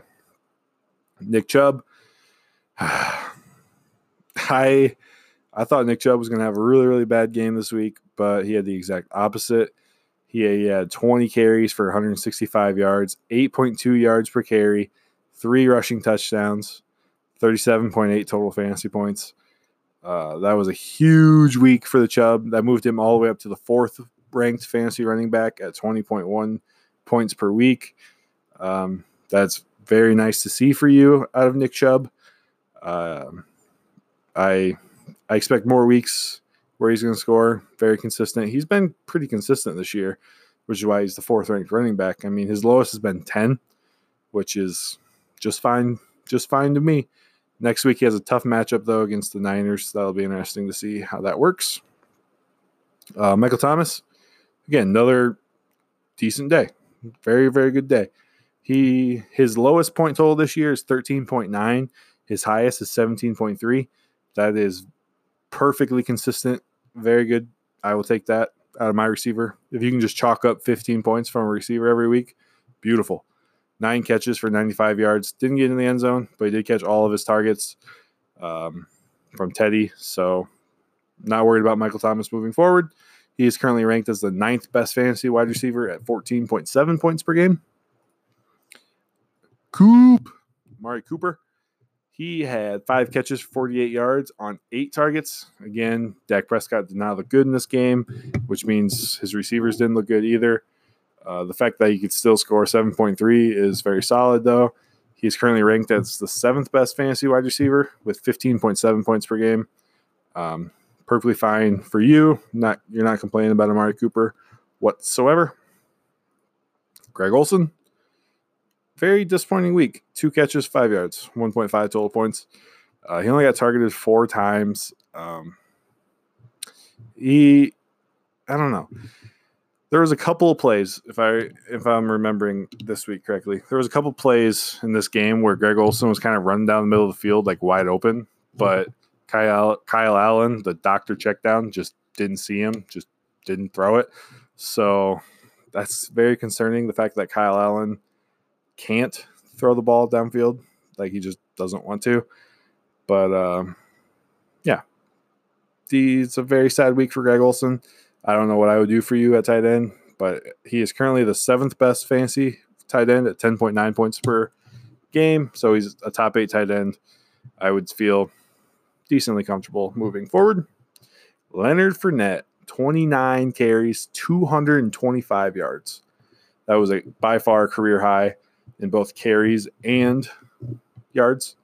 Nick Chubb. I I thought Nick Chubb was going to have a really, really bad game this week, but he had the exact opposite. He had 20 carries for 165 yards, 8.2 yards per carry, three rushing touchdowns, 37.8 total fantasy points. Uh, that was a huge week for the Chubb. That moved him all the way up to the fourth ranked fantasy running back at 20.1 points per week. Um, that's very nice to see for you out of Nick Chubb. Uh, I I expect more weeks where he's going to score. Very consistent. He's been pretty consistent this year, which is why he's the fourth ranked running back. I mean, his lowest has been 10, which is just fine, just fine to me. Next week he has a tough matchup though against the Niners. That'll be interesting to see how that works. Uh, Michael Thomas, again, another decent day. Very, very good day. He his lowest point total this year is 13.9. His highest is 17.3. That is perfectly consistent. Very good. I will take that out of my receiver. If you can just chalk up 15 points from a receiver every week, beautiful nine catches for 95 yards. Didn't get in the end zone, but he did catch all of his targets um, from Teddy. So, not worried about Michael Thomas moving forward. He is currently ranked as the ninth best fantasy wide receiver at 14.7 points per game. Coop, Mari Cooper. He had five catches, 48 yards on eight targets. Again, Dak Prescott did not look good in this game, which means his receivers didn't look good either. Uh, the fact that he could still score 7.3 is very solid, though. He's currently ranked as the seventh best fantasy wide receiver with 15.7 points per game. Um, perfectly fine for you. Not you're not complaining about Amari Cooper whatsoever. Greg Olsen, very disappointing week. Two catches, five yards, 1.5 total points. Uh, he only got targeted four times. Um, he, I don't know. There was a couple of plays, if I if I'm remembering this week correctly, there was a couple of plays in this game where Greg Olsen was kind of running down the middle of the field like wide open, but Kyle Kyle Allen, the doctor check down, just didn't see him, just didn't throw it. So that's very concerning. The fact that Kyle Allen can't throw the ball downfield, like he just doesn't want to. But um, yeah, it's a very sad week for Greg Olsen. I don't know what I would do for you at tight end, but he is currently the seventh best fantasy tight end at 10.9 points per game. So he's a top eight tight end. I would feel decently comfortable moving forward. Leonard Fournette, 29 carries, 225 yards. That was a by far career high in both carries and yards.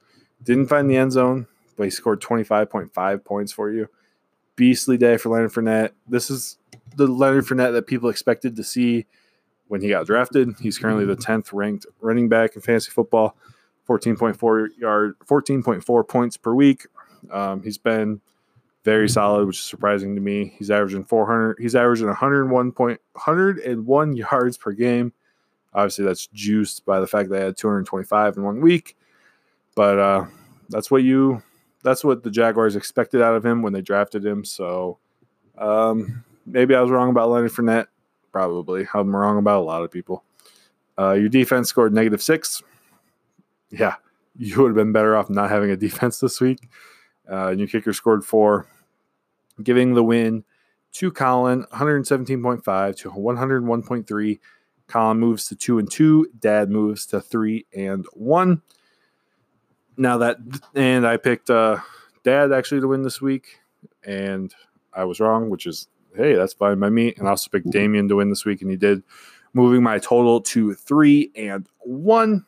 Didn't find the end zone, but he scored 25.5 points for you. Beastly day for Leonard Fournette. This is the Leonard Fournette that people expected to see when he got drafted. He's currently the 10th ranked running back in fantasy football, 14.4 yard, 14.4 points per week. Um, he's been very solid, which is surprising to me. He's averaging 400. He's averaging 101 point 101 yards per game. Obviously, that's juiced by the fact that I had 225 in one week. But uh, that's what you that's what the Jaguars expected out of him when they drafted him. So um, maybe I was wrong about Leonard Fournette. Probably. I'm wrong about a lot of people. Uh, your defense scored negative six. Yeah, you would have been better off not having a defense this week. Uh, your kicker scored four, giving the win to Colin 117.5 to 101.3. Colin moves to two and two. Dad moves to three and one now that and I picked uh, Dad actually to win this week, and I was wrong, which is hey, that's fine by me. And I also picked Damien to win this week, and he did, moving my total to three and one,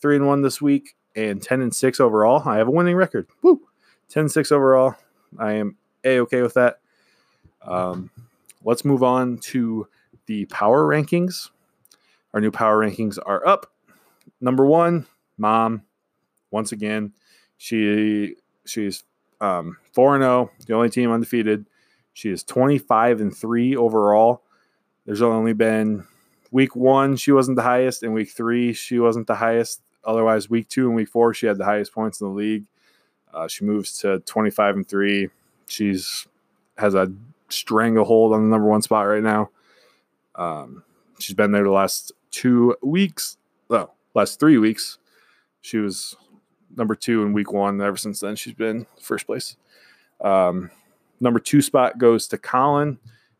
three and one this week, and ten and six overall. I have a winning record. Woo, 10 6 overall. I am a okay with that. Um, let's move on to the power rankings. Our new power rankings are up. Number one, mom once again. She she's um, 4 0, the only team undefeated. She is 25 and 3 overall. There's only been week one, she wasn't the highest, and week three, she wasn't the highest. Otherwise, week two and week four, she had the highest points in the league. Uh, she moves to 25 and 3. She's has a stranglehold on the number one spot right now. Um, she's been there the last two weeks. Oh, last three weeks. She was number two in week one. Ever since then, she's been first place. Um, number two spot goes to Colin.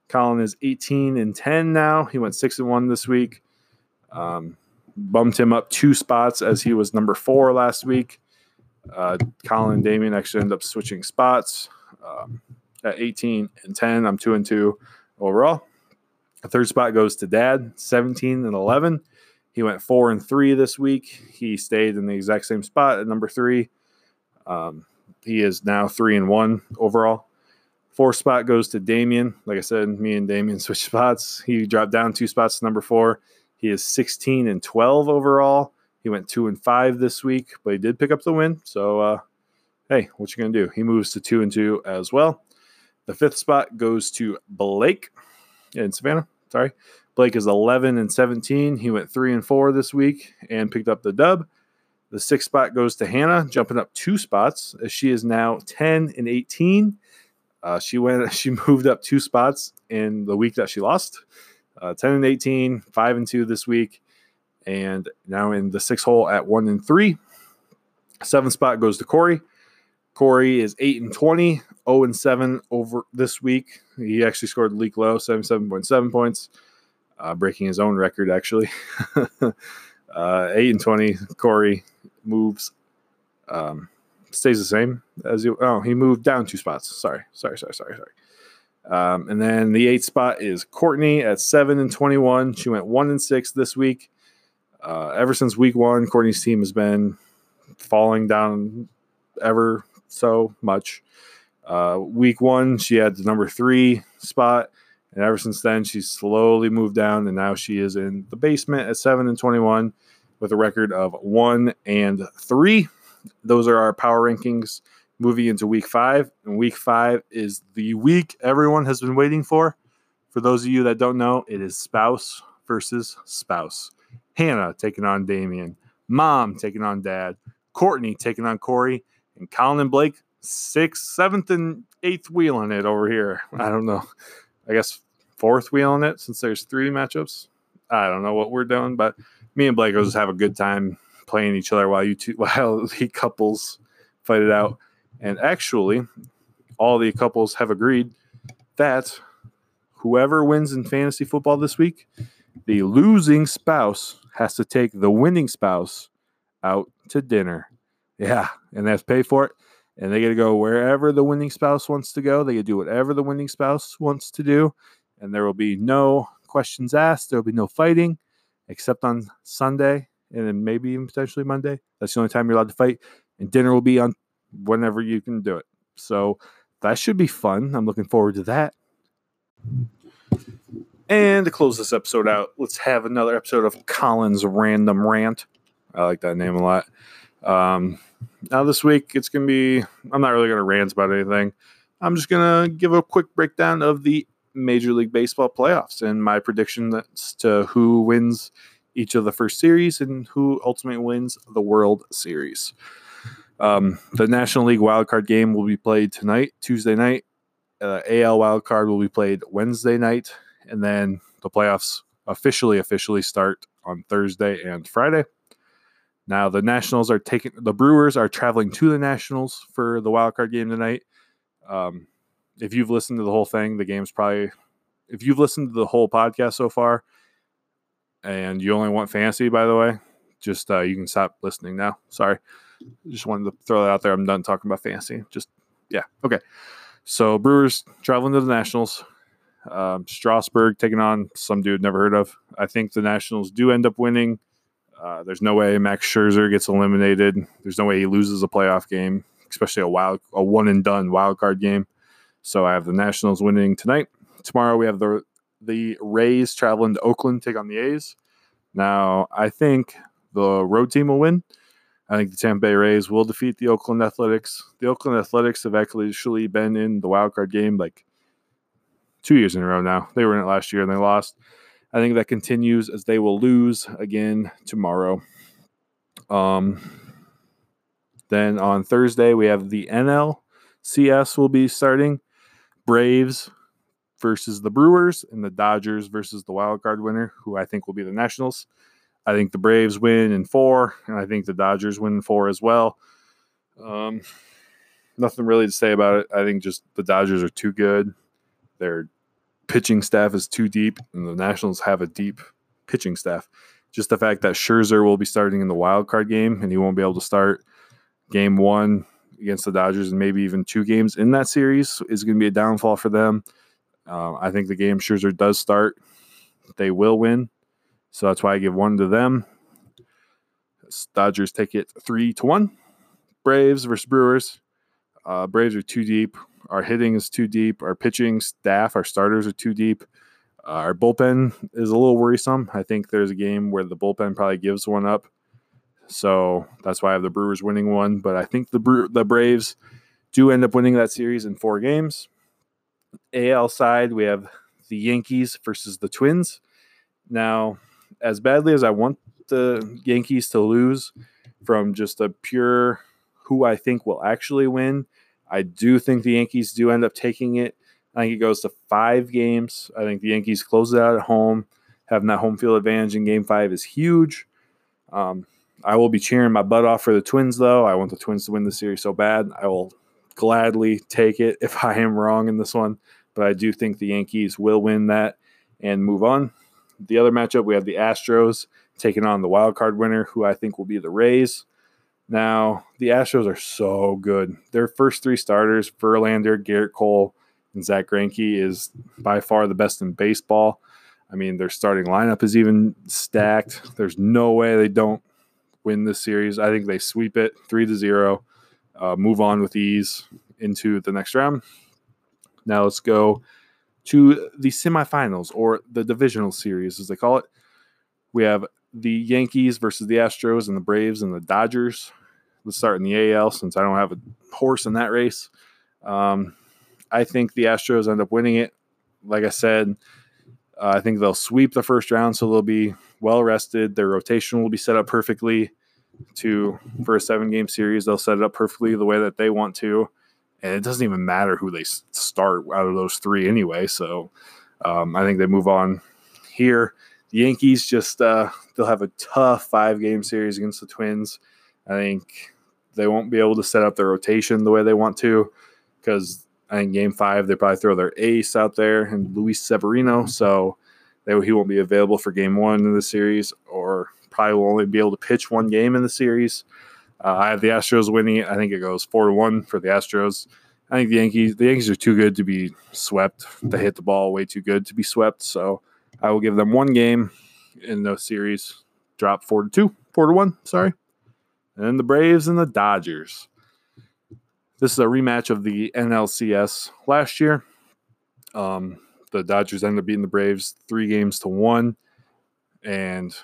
Colin is 18 and 10 now. He went six and one this week. Um, bumped him up two spots as he was number four last week. Uh, Colin and Damien actually end up switching spots. Um, at 18 and 10, I'm two and two overall. The third spot goes to Dad, 17 and 11. He went four and three this week. He stayed in the exact same spot at number three. Um, he is now three and one overall. Fourth spot goes to Damien. Like I said, me and Damien switched spots. He dropped down two spots to number four. He is 16 and 12 overall. He went two and five this week, but he did pick up the win. So, uh, hey, what you gonna do? He moves to two and two as well. The fifth spot goes to Blake in Savannah. Sorry, Blake is 11 and 17. He went three and four this week and picked up the dub. The sixth spot goes to Hannah, jumping up two spots as she is now 10 and 18. Uh, she went, she moved up two spots in the week that she lost. Uh, 10 and 18, five and two this week, and now in the sixth hole at one and three. Seventh spot goes to Corey. Corey is 8 and 20, 0 and 7 over this week. He actually scored league low, 77.7 points uh, breaking his own record actually. uh, eight and twenty. Corey moves, um, stays the same as you. Oh, he moved down two spots. Sorry, sorry, sorry, sorry, sorry. Um, and then the eighth spot is Courtney at seven and twenty-one. She went one and six this week. Uh, ever since week one, Courtney's team has been falling down ever so much. Uh, week one, she had the number three spot. And ever since then, she's slowly moved down, and now she is in the basement at seven and twenty-one, with a record of one and three. Those are our power rankings. moving into week five. And week five is the week everyone has been waiting for. For those of you that don't know, it is spouse versus spouse. Hannah taking on Damien, mom taking on dad, Courtney taking on Corey, and Colin and Blake, sixth, seventh, and eighth wheeling it over here. I don't know. I guess fourth wheeling it since there's three matchups. I don't know what we're doing, but me and Blake will just have a good time playing each other while you two while the couples fight it out. And actually, all the couples have agreed that whoever wins in fantasy football this week, the losing spouse has to take the winning spouse out to dinner. Yeah, and they have to pay for it. And they get to go wherever the winning spouse wants to go. They can do whatever the winning spouse wants to do. And there will be no questions asked. There will be no fighting except on Sunday and then maybe even potentially Monday. That's the only time you're allowed to fight. And dinner will be on whenever you can do it. So that should be fun. I'm looking forward to that. And to close this episode out, let's have another episode of Colin's Random Rant. I like that name a lot. Um, now, this week, it's going to be, I'm not really going to rant about anything. I'm just going to give a quick breakdown of the Major League Baseball playoffs and my prediction to who wins each of the first series and who ultimately wins the World Series. Um, the National League wildcard game will be played tonight, Tuesday night. Uh, AL wildcard will be played Wednesday night, and then the playoffs officially officially start on Thursday and Friday. Now the Nationals are taking the Brewers are traveling to the Nationals for the wildcard game tonight. Um, if you've listened to the whole thing, the game's probably if you've listened to the whole podcast so far, and you only want fantasy, by the way, just uh, you can stop listening now. Sorry, just wanted to throw that out there. I'm done talking about fantasy. Just yeah, okay. So Brewers traveling to the Nationals. Um, Strasburg taking on some dude never heard of. I think the Nationals do end up winning. Uh, there's no way Max Scherzer gets eliminated. There's no way he loses a playoff game, especially a wild, a one and done wild card game. So I have the Nationals winning tonight. Tomorrow we have the the Rays traveling to Oakland take on the A's. Now I think the road team will win. I think the Tampa Bay Rays will defeat the Oakland Athletics. The Oakland Athletics have actually been in the wild card game like two years in a row now. They were in it last year and they lost. I think that continues as they will lose again tomorrow. Um, then on Thursday we have the NLCS will be starting. Braves versus the Brewers and the Dodgers versus the wild card winner, who I think will be the Nationals. I think the Braves win in four, and I think the Dodgers win in four as well. Um, nothing really to say about it. I think just the Dodgers are too good. Their pitching staff is too deep, and the Nationals have a deep pitching staff. Just the fact that Scherzer will be starting in the wild card game, and he won't be able to start game one against the Dodgers and maybe even two games in that series is going to be a downfall for them. Uh, I think the game Scherzer does start, they will win. So that's why I give one to them. Dodgers take it three to one. Braves versus Brewers. Uh, Braves are too deep. Our hitting is too deep. Our pitching staff, our starters are too deep. Uh, our bullpen is a little worrisome. I think there's a game where the bullpen probably gives one up. So that's why I have the Brewers winning one. But I think the Bre- the Braves do end up winning that series in four games. AL side, we have the Yankees versus the Twins. Now, as badly as I want the Yankees to lose from just a pure who I think will actually win, I do think the Yankees do end up taking it. I think it goes to five games. I think the Yankees close it out at home. Having that home field advantage in game five is huge. Um, I will be cheering my butt off for the Twins, though. I want the Twins to win the series so bad. I will gladly take it if I am wrong in this one, but I do think the Yankees will win that and move on. The other matchup, we have the Astros taking on the wild card winner, who I think will be the Rays. Now, the Astros are so good. Their first three starters, Verlander, Gerrit Cole, and Zack Greinke, is by far the best in baseball. I mean, their starting lineup is even stacked. There's no way they don't win this series. I think they sweep it three to zero, uh, move on with ease into the next round. Now let's go to the semifinals or the divisional series, as they call it. We have the Yankees versus the Astros and the Braves and the Dodgers. let's start in the AL since I don't have a horse in that race. Um, I think the Astros end up winning it. Like I said, uh, I think they'll sweep the first round, so they'll be well rested. Their rotation will be set up perfectly to for a seven game series. They'll set it up perfectly the way that they want to, and it doesn't even matter who they start out of those three anyway. So um, I think they move on here. The Yankees just uh, they'll have a tough five game series against the Twins. I think they won't be able to set up their rotation the way they want to because I think game five they probably throw their ace out there and Luis Severino, so they, he won't be available for game one of the series, or probably will only be able to pitch one game in the series. Uh, I have the Astros winning. I think it goes four to one for the Astros. I think the Yankees the Yankees are too good to be swept. They hit the ball way too good to be swept. So I will give them one game in the series. Drop four to two, four to one. Sorry. And the Braves and the Dodgers. This is a rematch of the NLCS last year. Um, the Dodgers ended up beating the Braves three games to one. And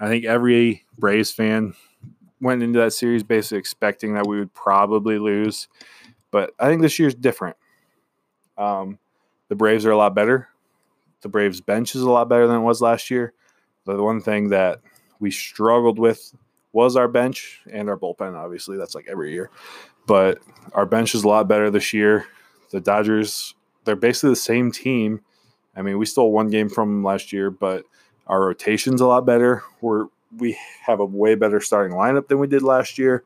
I think every Braves fan went into that series basically expecting that we would probably lose. But I think this year's different. Um, the Braves are a lot better. The Braves bench is a lot better than it was last year. The one thing that we struggled with was our bench and our bullpen. Obviously, that's like every year, but our bench is a lot better this year. The Dodgers, they're basically the same team. I mean, we stole one game from them last year, but our rotation's a lot better. We're we have a way better starting lineup than we did last year.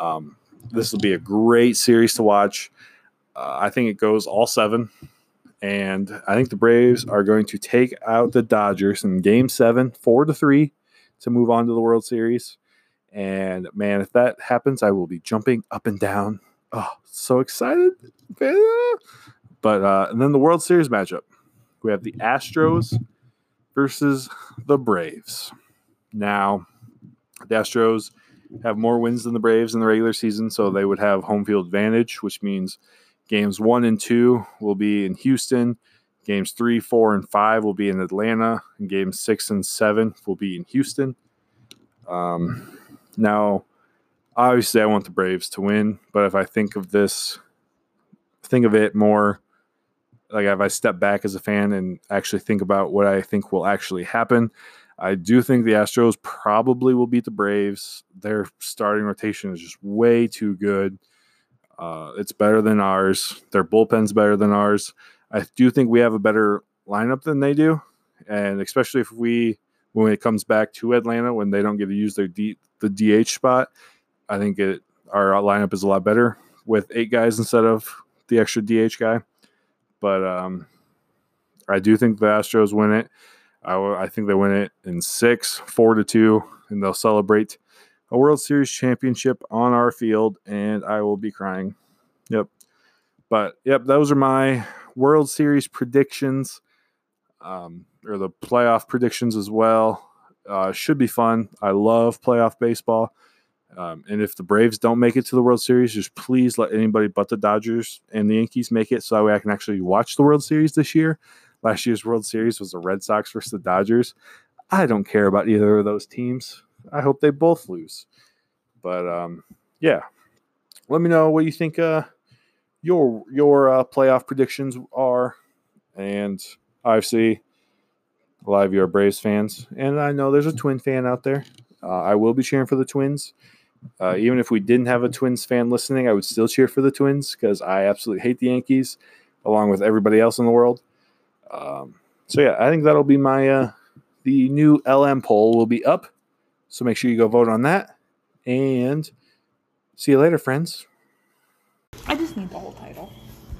Um, this will be a great series to watch. Uh, I think it goes all seven, and I think the Braves are going to take out the Dodgers in Game Seven, four to three, to move on to the World Series. And man, if that happens, I will be jumping up and down. Oh, so excited. But uh, and then the World Series matchup. We have the Astros versus the Braves. Now, the Astros have more wins than the Braves in the regular season, so they would have home field advantage, which means games one and two will be in Houston. Games three, four, and five will be in Atlanta, and games six and seven will be in Houston. Um, now, obviously, I want the Braves to win, but if I think of this, think of it more like if I step back as a fan and actually think about what I think will actually happen, I do think the Astros probably will beat the Braves. Their starting rotation is just way too good. Uh, it's better than ours. Their bullpen's better than ours. I do think we have a better lineup than they do, and especially if we when it comes back to Atlanta when they don't get to use their D, the DH spot, I think it our lineup is a lot better with eight guys instead of the extra DH guy. But um, I do think the Astros win it. I, I think they win it in six, four to two, and they'll celebrate a World Series championship on our field, and I will be crying. Yep. But yep, those are my World Series predictions, um, or the playoff predictions as well. Uh, should be fun. I love playoff baseball. Um, and if the Braves don't make it to the World Series, just please let anybody but the Dodgers and the Yankees make it so that way I can actually watch the World Series this year. Last year's World Series was the Red Sox versus the Dodgers. I don't care about either of those teams. I hope they both lose. But um, yeah, let me know what you think uh, your your uh, playoff predictions are, and obviously a lot of you are Braves fans, and I know there's a Twin fan out there. Uh, I will be cheering for the Twins. Uh, even if we didn't have a Twins fan listening, I would still cheer for the Twins because I absolutely hate the Yankees, along with everybody else in the world. Um, so yeah, I think that'll be my uh, the new LM poll will be up. So make sure you go vote on that. And see you later, friends. I just need the whole title.